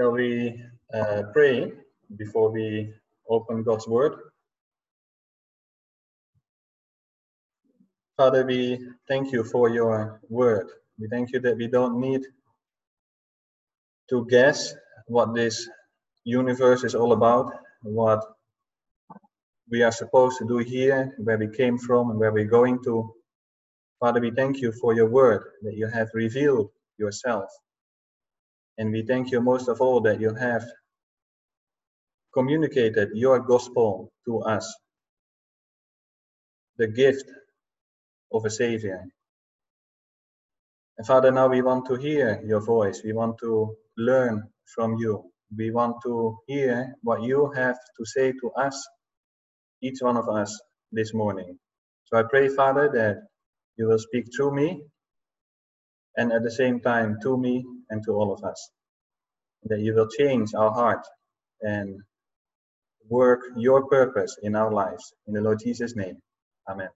Shall we uh, pray before we open God's Word? Father, we thank you for your Word. We thank you that we don't need to guess what this universe is all about, what we are supposed to do here, where we came from, and where we're going to. Father, we thank you for your Word, that you have revealed yourself. And we thank you most of all that you have communicated your gospel to us, the gift of a Savior. And Father, now we want to hear your voice. We want to learn from you. We want to hear what you have to say to us, each one of us, this morning. So I pray, Father, that you will speak through me and at the same time to me and to all of us. That you will change our heart and work your purpose in our lives. In the Lord Jesus' name. Amen.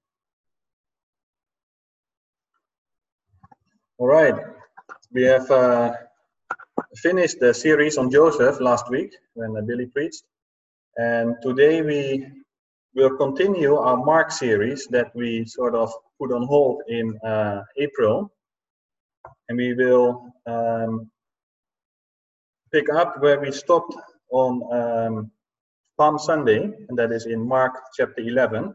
All right. We have uh, finished the series on Joseph last week when Billy preached. And today we will continue our Mark series that we sort of put on hold in uh, April and we will um, pick up where we stopped on um, Palm Sunday, and that is in Mark chapter 11.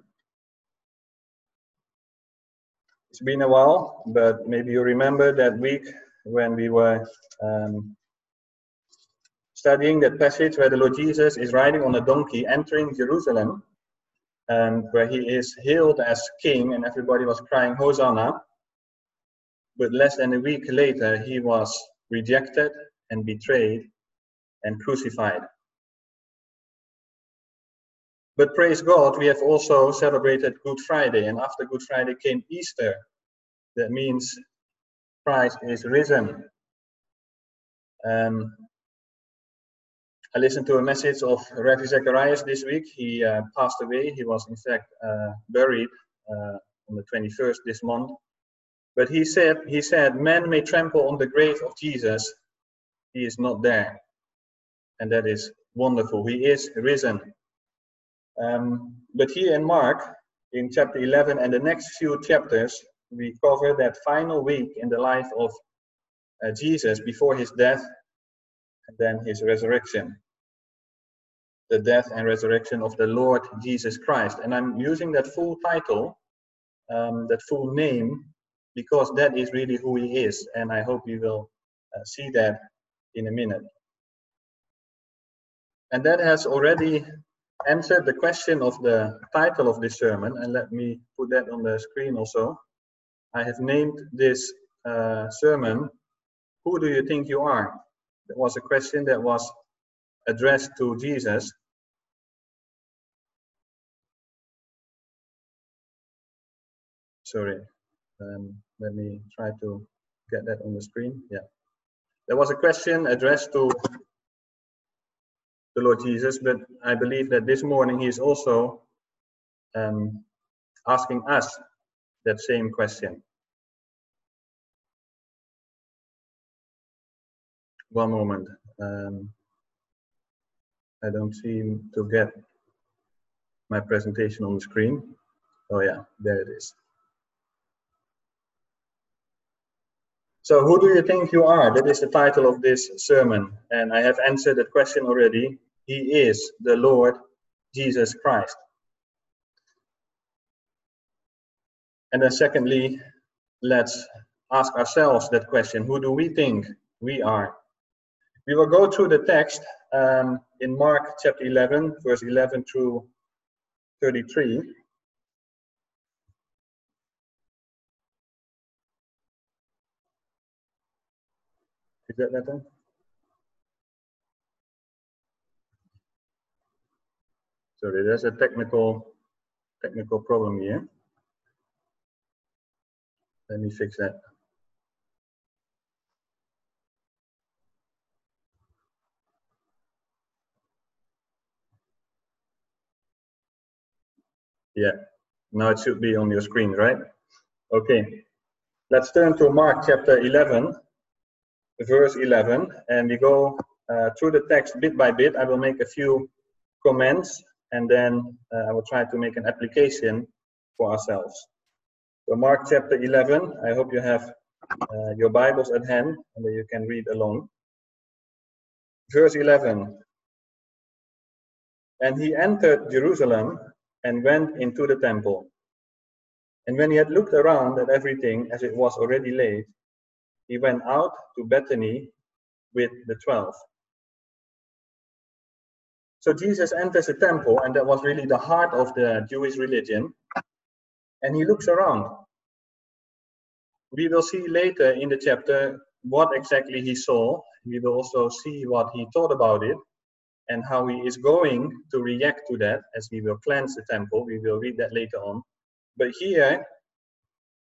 It's been a while, but maybe you remember that week when we were um, studying that passage where the Lord Jesus is riding on a donkey entering Jerusalem, and where he is hailed as king, and everybody was crying, Hosanna but less than a week later, he was rejected and betrayed and crucified. But praise God, we have also celebrated Good Friday, and after Good Friday came Easter. That means Christ is risen. Um, I listened to a message of Ravi Zacharias this week. He uh, passed away. He was, in fact, uh, buried uh, on the 21st this month. But he said, he said, may trample on the grave of Jesus. He is not there. And that is wonderful. He is risen. Um, but here in Mark, in chapter 11 and the next few chapters, we cover that final week in the life of uh, Jesus before his death and then his resurrection. The death and resurrection of the Lord Jesus Christ. And I'm using that full title, um, that full name, because that is really who he is. And I hope you will uh, see that in a minute. And that has already answered the question of the title of this sermon. And let me put that on the screen also. I have named this uh, sermon, Who Do You Think You Are? That was a question that was addressed to Jesus. Sorry, um, let me try to get that on the screen. Yeah. There was a question addressed to the Lord Jesus, but I believe that this morning he is also um, asking us that same question. One moment. Um, I don't seem to get my presentation on the screen. Oh yeah, there it is. So who do you think you are? That is the title of this sermon. And I have answered that question already. He is the Lord Jesus Christ. And then secondly, let's ask ourselves that question. Who do we think we are? We will go through the text um, in Mark chapter 11, verse 11 through 33. That better? Sorry, there's a technical technical problem here. Let me fix that. Yeah, now it should be on your screen, right? Okay, let's turn to Mark chapter 11, verse 11, and we go uh, through the text bit by bit. I will make a few comments and then uh, I will try to make an application for ourselves. So Mark chapter 11, I hope you have uh, your Bibles at hand and that you can read along. Verse 11. And he entered Jerusalem and went into the temple. And when he had looked around at everything as it was already laid, he went out to Bethany with the twelve. So Jesus enters the temple, and that was really the heart of the Jewish religion. And he looks around. We will see later in the chapter what exactly he saw. We will also see what he thought about it and how he is going to react to that as he will cleanse the temple. We will read that later on. But here,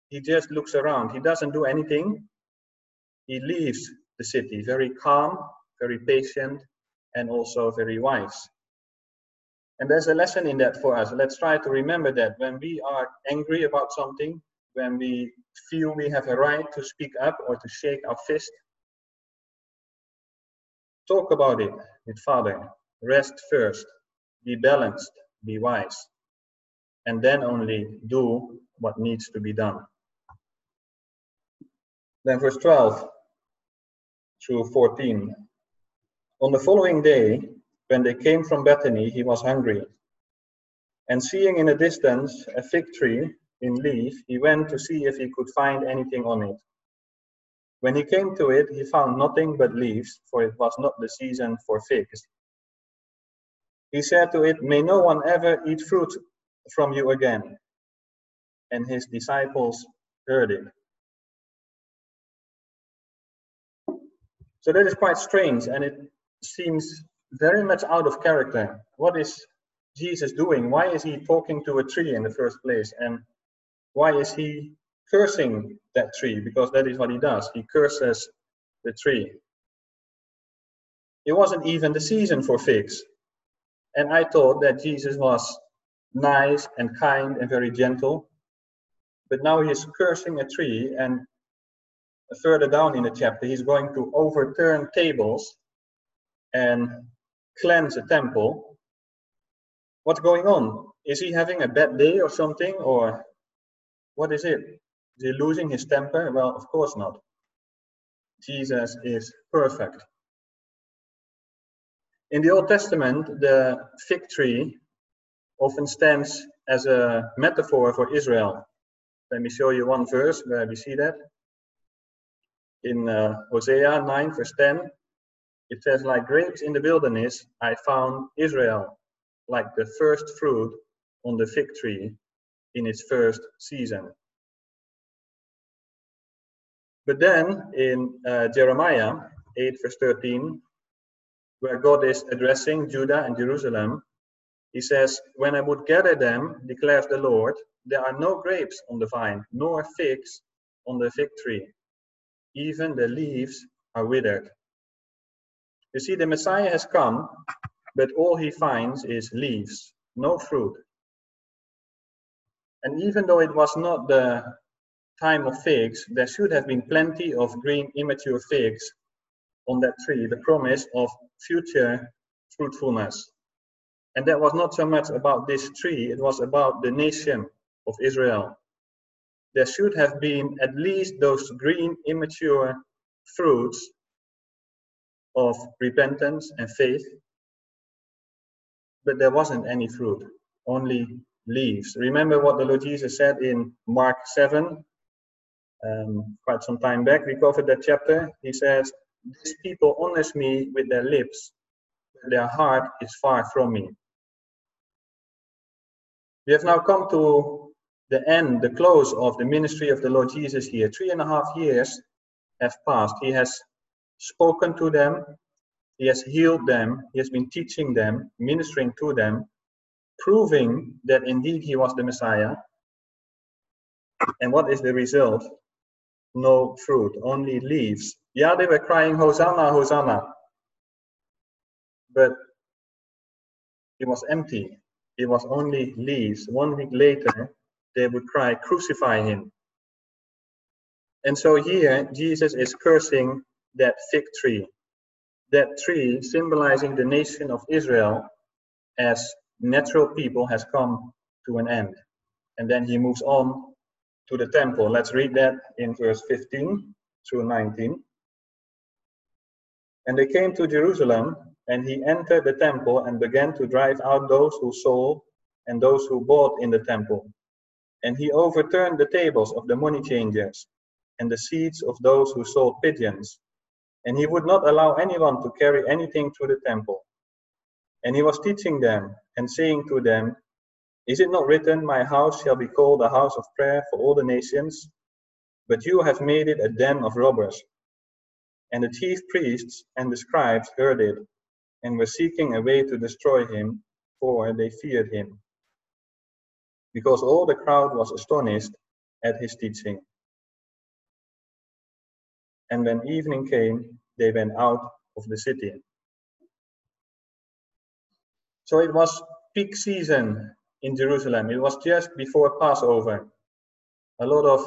he just looks around. He doesn't do anything. He leaves the city very calm, very patient, and also very wise. And there's a lesson in that for us. Let's try to remember that when we are angry about something, when we feel we have a right to speak up or to shake our fist, talk about it with Father. Rest first, be balanced, be wise, and then only do what needs to be done. Then verse 12 through 14. On the following day, when they came from Bethany, he was hungry. And seeing in a distance a fig tree in leaf, he went to see if he could find anything on it. When he came to it, he found nothing but leaves, for it was not the season for figs. He said to it, May no one ever eat fruit from you again. And his disciples heard it. So that is quite strange, and it seems very much out of character. What is Jesus doing? Why is he talking to a tree in the first place? And why is he cursing that tree? Because that is what he does. He curses the tree. It wasn't even the season for figs. And I thought that Jesus was nice and kind and very gentle. But now he is cursing a tree, and further down in the chapter, he's going to overturn tables and cleanse a temple. What's going on? Is he having a bad day or something? Or what is it? Is he losing his temper? Well, of course not. Jesus is perfect. In the Old Testament, the fig tree often stands as a metaphor for Israel. Let me show you one verse where we see that. In uh, Hosea 9, verse 10, it says, Like grapes in the wilderness, I found Israel, like the first fruit on the fig tree in its first season. But then in uh, Jeremiah 8, verse 13, where God is addressing Judah and Jerusalem, he says, When I would gather them, declares the Lord, there are no grapes on the vine, nor figs on the fig tree. Even the leaves are withered. You see, the Messiah has come, but all he finds is leaves, no fruit. And even though it was not the time of figs, there should have been plenty of green, immature figs on that tree, the promise of future fruitfulness. And that was not so much about this tree, it was about the nation of Israel. There should have been at least those green, immature fruits of repentance and faith, but there wasn't any fruit, only leaves. Remember what the Lord Jesus said in Mark 7, um, quite some time back. We covered that chapter. He says, These people honor me with their lips, but their heart is far from me. We have now come to the end, the close of the ministry of the Lord Jesus here. Three and a half years have passed. He has spoken to them, he has healed them, he has been teaching them, ministering to them, proving that indeed he was the Messiah. And what is the result? No fruit, only leaves. Yeah, they were crying, Hosanna, Hosanna. But it was empty. It was only leaves. One week later, they would cry, Crucify him. And so here, Jesus is cursing that fig tree. that tree symbolizing the nation of Israel as natural people has come to an end. And then he moves on to the temple. Let's read that in verse 15 through 19. And they came to Jerusalem, and he entered the temple and began to drive out those who sold and those who bought in the temple. And he overturned the tables of the money changers and the seats of those who sold pigeons. And he would not allow anyone to carry anything through the temple. And he was teaching them and saying to them, Is it not written, My house shall be called a house of prayer for all the nations? But you have made it a den of robbers. And the chief priests and the scribes heard it and were seeking a way to destroy him, for they feared him. Because all the crowd was astonished at his teaching. And when evening came, they went out of the city. So it was peak season in Jerusalem. It was just before Passover. A lot of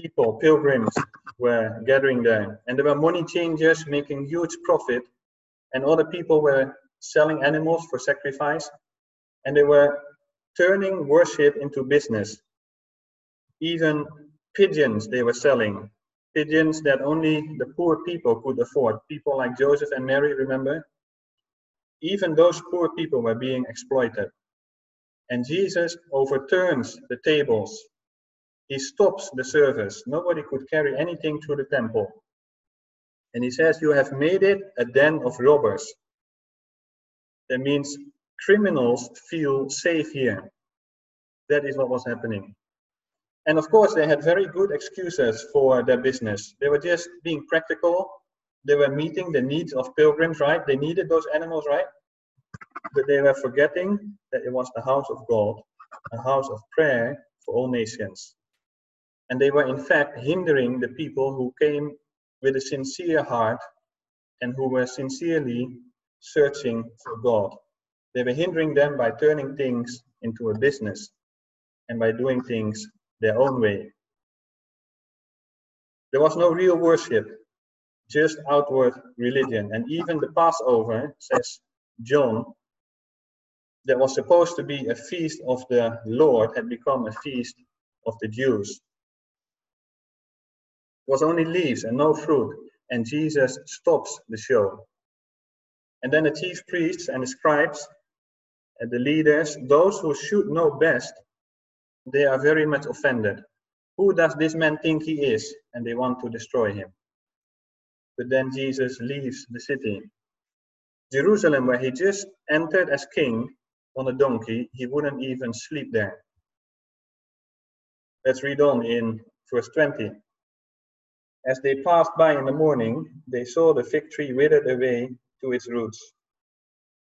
people, pilgrims, were gathering there. And there were money changers making huge profit. And other people were selling animals for sacrifice. And they were turning worship into business. Even pigeons they were selling. Pigeons that only the poor people could afford. People like Joseph and Mary, remember? Even those poor people were being exploited. And Jesus overturns the tables he stops the service. Nobody could carry anything through the temple. And he says, You have made it a den of robbers. That means criminals feel safe here. That is what was happening. And of course, they had very good excuses for their business. They were just being practical. They were meeting the needs of pilgrims, right? They needed those animals, right? But they were forgetting that it was the house of God, a house of prayer for all nations. And they were in fact hindering the people who came with a sincere heart and who were sincerely searching for God. They were hindering them by turning things into a business and by doing things their own way. There was no real worship, just outward religion. And even the Passover, says John, that was supposed to be a feast of the Lord had become a feast of the Jews was only leaves and no fruit, and Jesus stops the show. And then the chief priests and the scribes the leaders, those who should know best, they are very much offended. Who does this man think he is? And they want to destroy him. But then Jesus leaves the city. Jerusalem, where he just entered as king on a donkey, he wouldn't even sleep there. Let's read on in verse 20. As they passed by in the morning, they saw the fig tree withered away to its roots.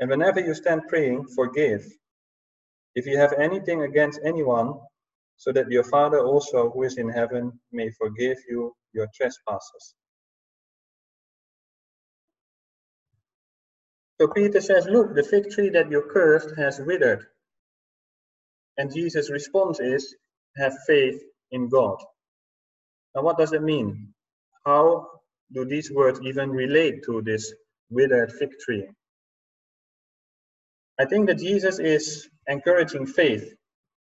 And whenever you stand praying, forgive. If you have anything against anyone, so that your Father also, who is in heaven, may forgive you your trespasses. So Peter says, Look, the fig tree that you cursed has withered. And Jesus' response is, Have faith in God. Now, what does it mean? How do these words even relate to this withered fig tree? I think that Jesus is encouraging faith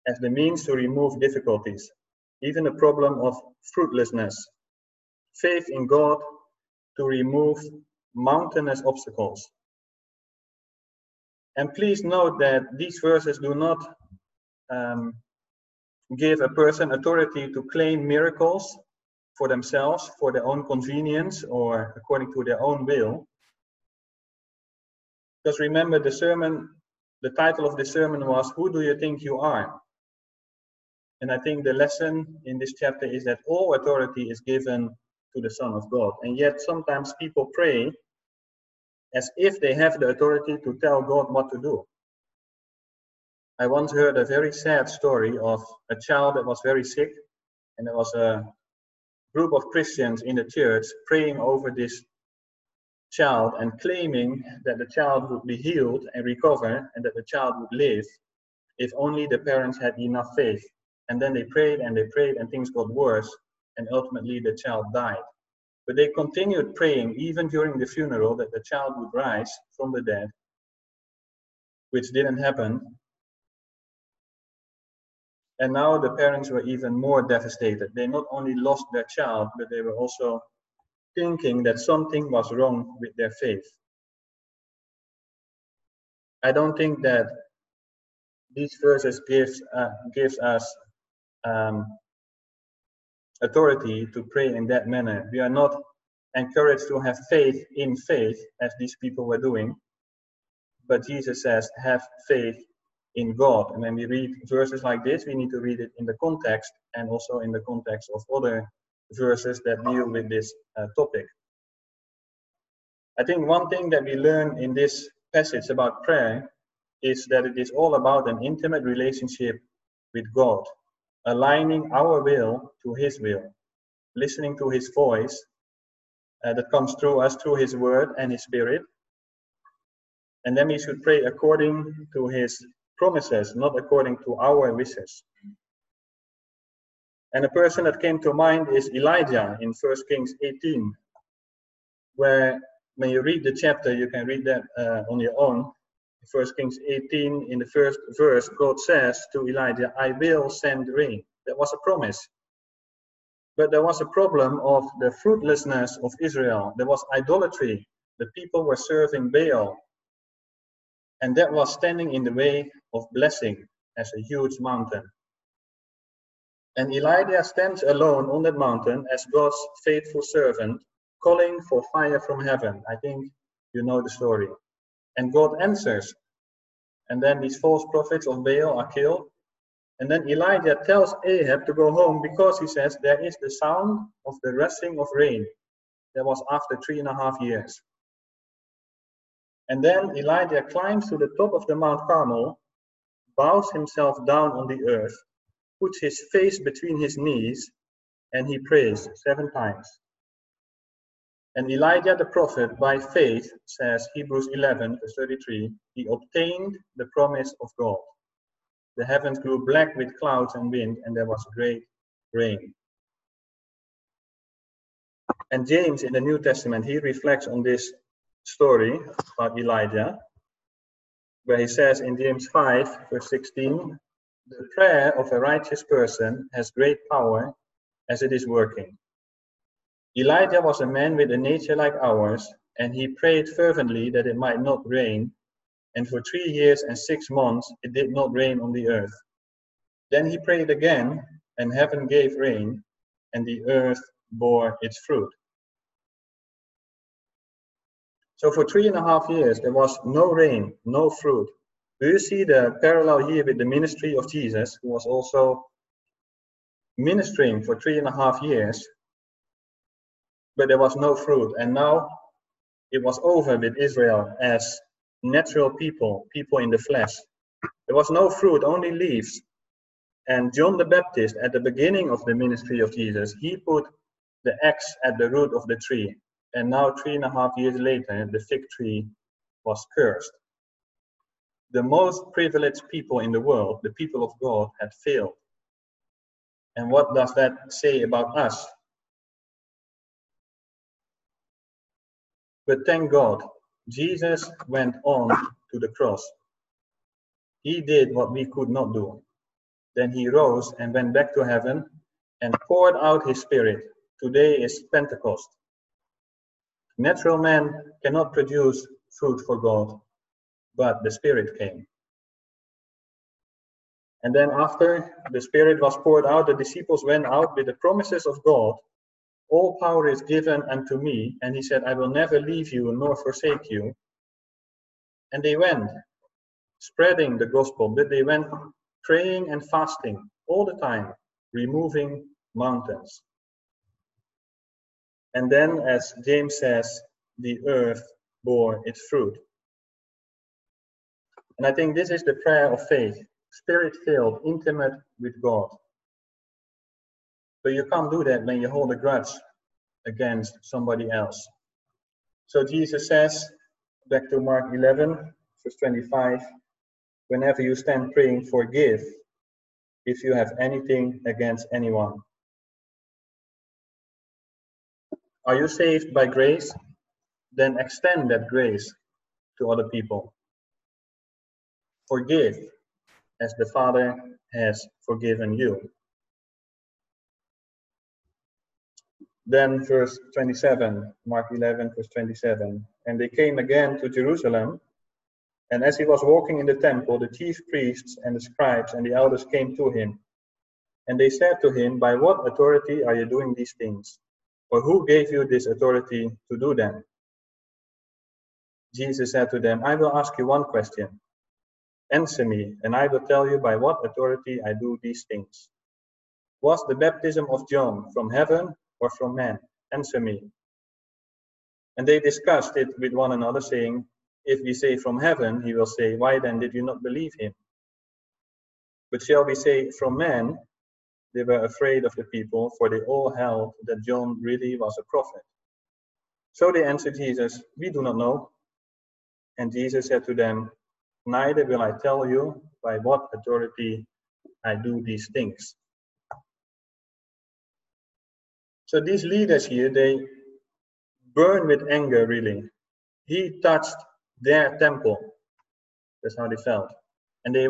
as the means to remove difficulties, even the problem of fruitlessness. Faith in God to remove mountainous obstacles. And please note that these verses do not um, give a person authority to claim miracles for themselves, for their own convenience, or according to their own will. Because remember, the sermon, the title of the sermon was, Who Do You Think You Are? And I think the lesson in this chapter is that all authority is given to the Son of God. And yet, sometimes people pray as if they have the authority to tell God what to do. I once heard a very sad story of a child that was very sick, and there was a group of Christians in the church praying over this child and claiming that the child would be healed and recover and that the child would live if only the parents had enough faith. And then they prayed and they prayed and things got worse and ultimately the child died. But they continued praying even during the funeral that the child would rise from the dead, which didn't happen. And now the parents were even more devastated. They not only lost their child, but they were also thinking that something was wrong with their faith. I don't think that these verses gives uh, gives us um, authority to pray in that manner. We are not encouraged to have faith in faith as these people were doing, but Jesus says, "Have faith in God." And when we read verses like this, we need to read it in the context and also in the context of other verses that deal with this uh, topic. I think one thing that we learn in this passage about prayer is that it is all about an intimate relationship with God, aligning our will to His will, listening to His voice uh, that comes through us through His Word and His Spirit. And then we should pray according to His promises, not according to our wishes. And a person that came to mind is Elijah in 1 Kings 18, where when you read the chapter, you can read that uh, on your own. 1 Kings 18, in the first verse, God says to Elijah, I will send rain. That was a promise. But there was a problem of the fruitlessness of Israel. There was idolatry. The people were serving Baal. And that was standing in the way of blessing as a huge mountain. And Elijah stands alone on that mountain as God's faithful servant, calling for fire from heaven. I think you know the story. And God answers. And then these false prophets of Baal are killed. And then Elijah tells Ahab to go home because he says there is the sound of the rushing of rain. That was after three and a half years. And then Elijah climbs to the top of the Mount Carmel, bows himself down on the earth, puts his face between his knees, and he prays seven times. And Elijah the prophet, by faith, says Hebrews 11, verse 33, he obtained the promise of God. The heavens grew black with clouds and wind, and there was great rain. And James in the New Testament, he reflects on this story about Elijah, where he says in James 5, verse 16, the prayer of a righteous person has great power as it is working. Elijah was a man with a nature like ours, and he prayed fervently that it might not rain. And for three years and six months it did not rain on the earth. Then he prayed again, and heaven gave rain, and the earth bore its fruit. So for three and a half years there was no rain, no fruit. Do you see the parallel here with the ministry of Jesus, who was also ministering for three and a half years but there was no fruit. And now it was over with Israel as natural people, people in the flesh. There was no fruit, only leaves. And John the Baptist, at the beginning of the ministry of Jesus, he put the axe at the root of the tree. And now, three and a half years later, the fig tree was cursed. The most privileged people in the world, the people of God, had failed. And what does that say about us? But thank God, Jesus went on to the cross. He did what we could not do. Then he rose and went back to heaven and poured out his spirit. Today is Pentecost. Natural man cannot produce fruit for God, but the Spirit came. And then, after the Spirit was poured out, the disciples went out with the promises of God all power is given unto me. And he said, I will never leave you nor forsake you. And they went, spreading the gospel, but they went praying and fasting all the time, removing mountains. And then, as James says, the earth bore its fruit. And I think this is the prayer of faith spirit filled, intimate with God. But you can't do that when you hold a grudge against somebody else. So Jesus says, back to Mark 11, verse 25, whenever you stand praying, forgive if you have anything against anyone. Are you saved by grace? Then extend that grace to other people. Forgive as the Father has forgiven you. Then, verse 27, Mark 11, verse 27. And they came again to Jerusalem. And as he was walking in the temple, the chief priests and the scribes and the elders came to him. And they said to him, By what authority are you doing these things? Or who gave you this authority to do them? Jesus said to them, I will ask you one question. Answer me, and I will tell you by what authority I do these things. Was the baptism of John from heaven or from man? Answer me. And they discussed it with one another, saying, If we say from heaven, he will say, Why then did you not believe him? But shall we say from man? They were afraid of the people, for they all held that John really was a prophet. So they answered Jesus, We do not know. And Jesus said to them, Neither will I tell you by what authority I do these things. So these leaders here, they burn with anger, really. He touched their temple. That's how they felt. And they,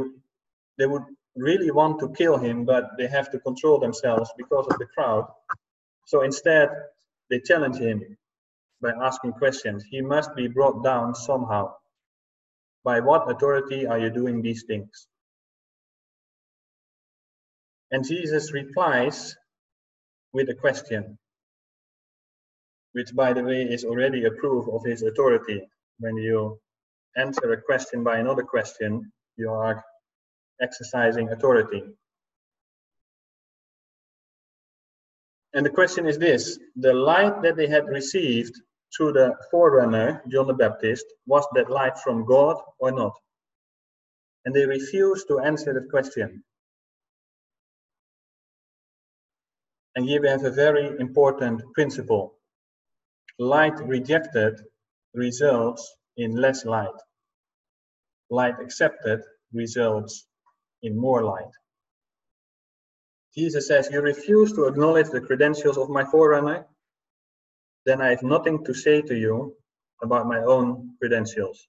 they would really want to kill him, but they have to control themselves because of the crowd. So instead, they challenge him by asking questions. He must be brought down somehow. By what authority are you doing these things? And Jesus replies with a question, which, by the way, is already a proof of his authority. When you answer a question by another question, you are exercising authority. And the question is this the light that they had received through the forerunner, John the Baptist, was that light from God or not? And they refused to answer that question. And here we have a very important principle. Light rejected results in less light. Light accepted results in more light. Jesus says, You refuse to acknowledge the credentials of my forerunner, then I have nothing to say to you about my own credentials.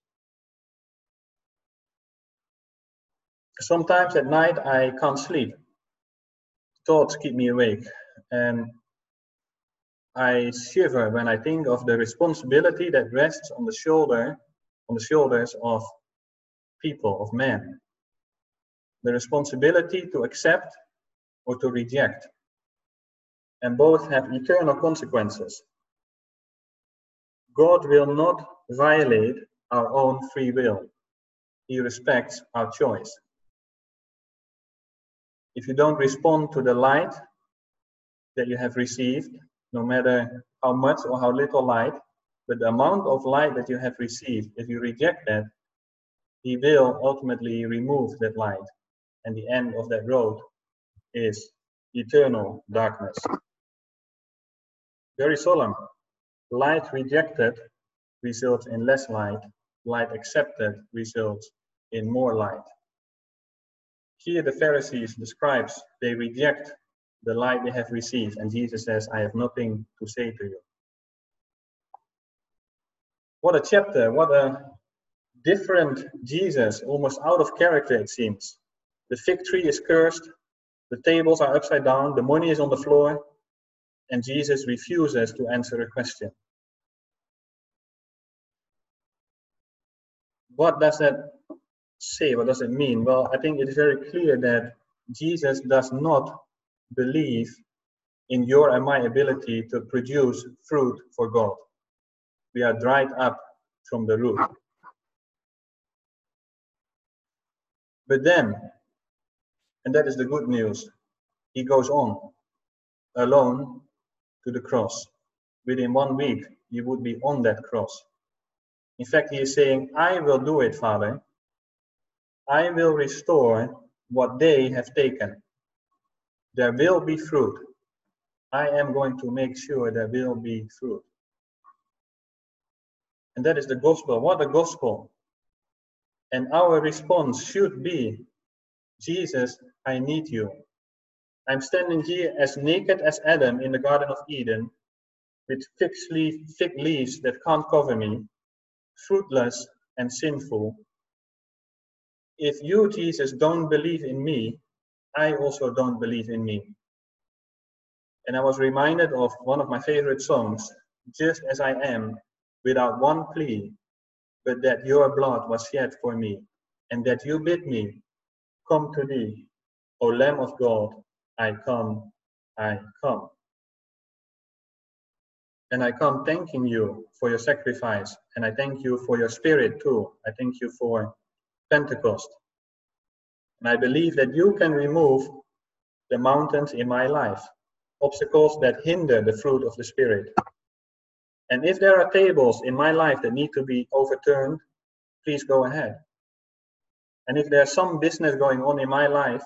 Sometimes at night I can't sleep. Thoughts keep me awake and I shiver when I think of the responsibility that rests on the shoulder, on the shoulders of people, of men. The responsibility to accept or to reject. And both have eternal consequences. God will not violate our own free will. He respects our choice. If you don't respond to the light that you have received, no matter how much or how little light, but the amount of light that you have received, if you reject that, He will ultimately remove that light. And the end of that road is eternal darkness. Very solemn. Light rejected results in less light. Light accepted results in more light. Here, the Pharisees, the scribes, they reject the light they have received. And Jesus says, I have nothing to say to you. What a chapter, what a different Jesus, almost out of character, it seems. The fig tree is cursed, the tables are upside down, the money is on the floor, and Jesus refuses to answer a question. What does that say? What does it mean? Well, I think it is very clear that Jesus does not believe in your and my ability to produce fruit for God. We are dried up from the root. But then, and that is the good news, he goes on alone to the cross. Within one week, he would be on that cross. In fact, he is saying, I will do it, Father. I will restore what they have taken. There will be fruit. I am going to make sure there will be fruit. And that is the gospel. What a gospel. And our response should be Jesus, I need you. I'm standing here as naked as Adam in the Garden of Eden, with fig, fig leaves that can't cover me, fruitless and sinful. If you, Jesus, don't believe in me, I also don't believe in me. And I was reminded of one of my favorite songs, Just as I am, without one plea, but that your blood was shed for me, and that you bid me, Come to thee, O Lamb of God, I come, I come. And I come thanking you for your sacrifice, and I thank you for your spirit too. I thank you for Pentecost. And I believe that you can remove the mountains in my life, obstacles that hinder the fruit of the Spirit. And if there are tables in my life that need to be overturned, please go ahead. And if there's some business going on in my life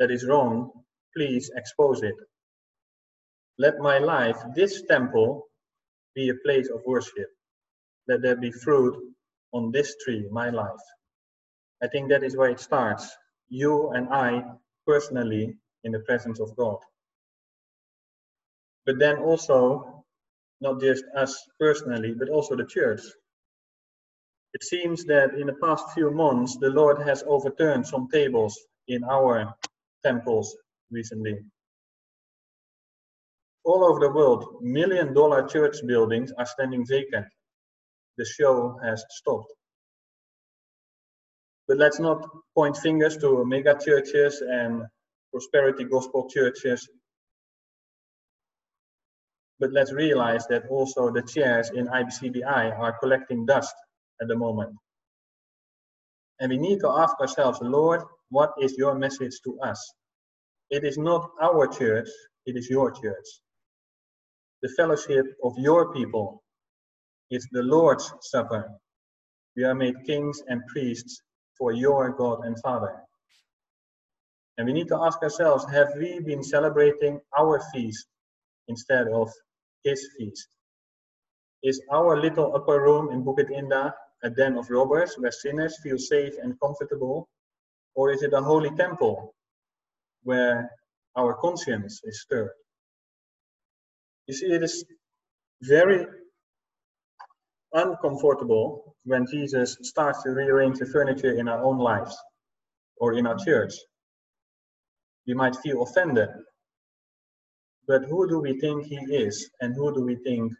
that is wrong, please expose it. Let my life, this temple, be a place of worship. Let there be fruit on this tree, my life. I think that is where it starts. You and I personally in the presence of God. But then also, not just us personally, but also the church. It seems that in the past few months, the Lord has overturned some tables in our temples recently. All over the world, million dollar church buildings are standing vacant. The show has stopped. But let's not point fingers to mega churches and prosperity gospel churches. But let's realize that also the chairs in IBCBI are collecting dust at the moment. And we need to ask ourselves, Lord, what is your message to us? It is not our church, it is your church. The fellowship of your people is the Lord's Supper. We are made kings and priests for your God and Father. And we need to ask ourselves have we been celebrating our feast instead of his feast? Is our little upper room in Bukit Indah a den of robbers where sinners feel safe and comfortable? Or is it a holy temple where our conscience is stirred? You see, it is very uncomfortable when Jesus starts to rearrange the furniture in our own lives or in our church. We might feel offended. But who do we think he is and who do we think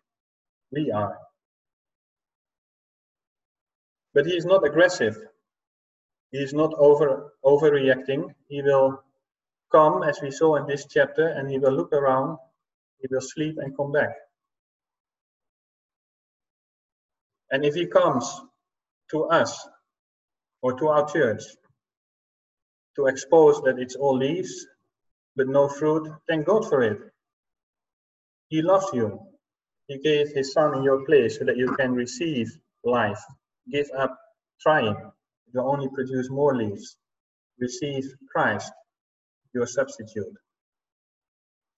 we are? But he is not aggressive. He is not over overreacting. He will come, as we saw in this chapter, and he will look around, he will sleep and come back. And if he comes to us or to our church to expose that it's all leaves but no fruit, thank God for it. He loves you. He gave his son in your place so that you can receive life. Give up trying. Will only produce more leaves. Receive Christ, your substitute.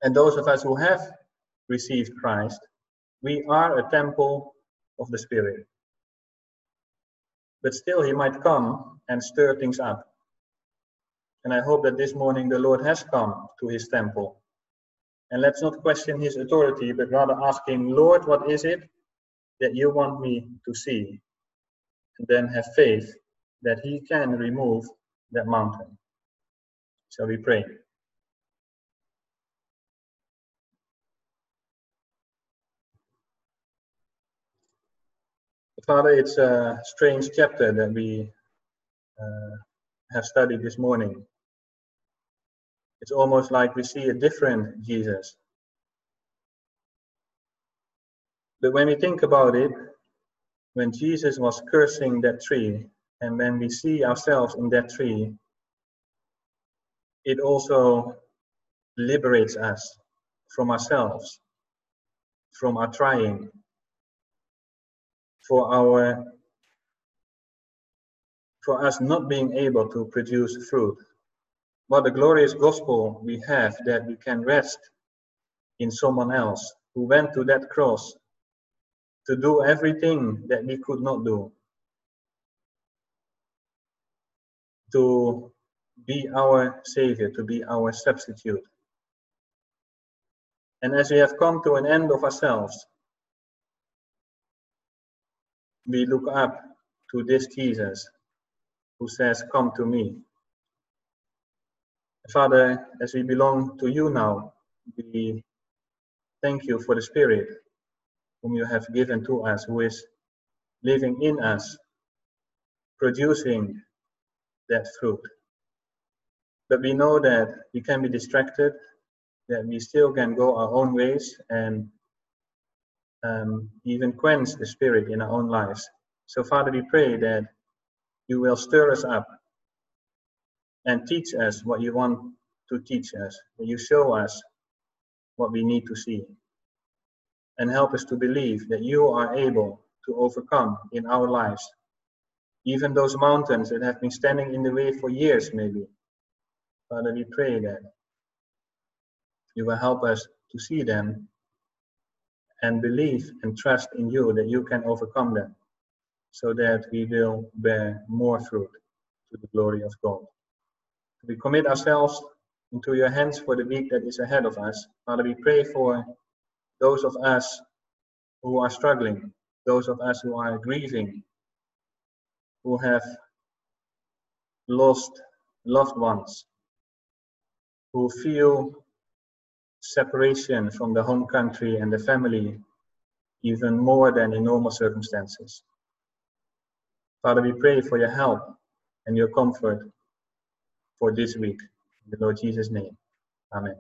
And those of us who have received Christ, we are a temple of the Spirit. But still, he might come and stir things up. And I hope that this morning the Lord has come to his temple. And let's not question his authority, but rather ask him, Lord, what is it that you want me to see? And then have faith that he can remove that mountain. Shall we pray? Father, it's a strange chapter that we uh, have studied this morning. It's almost like we see a different Jesus. But when we think about it, when Jesus was cursing that tree, and when we see ourselves in that tree, it also liberates us from ourselves, from our trying, for our for us not being able to produce fruit. What a glorious gospel we have that we can rest in someone else who went to that cross to do everything that we could not do. To be our Savior, to be our substitute. And as we have come to an end of ourselves, we look up to this Jesus who says, Come to me. Father, as we belong to you now, we thank you for the Spirit whom you have given to us, who is living in us, producing that fruit. But we know that we can be distracted, that we still can go our own ways and um, even quench the Spirit in our own lives. So, Father, we pray that you will stir us up and teach us what you want to teach us, that you show us what we need to see and help us to believe that you are able to overcome in our lives. Even those mountains that have been standing in the way for years, maybe. Father, we pray that you will help us to see them and believe and trust in you that you can overcome them so that we will bear more fruit to the glory of God. We commit ourselves into your hands for the week that is ahead of us. Father, we pray for those of us who are struggling, those of us who are grieving, who have lost loved ones, who feel separation from the home country and the family even more than in normal circumstances. Father, we pray for your help and your comfort for this week. In the Lord Jesus' name. Amen.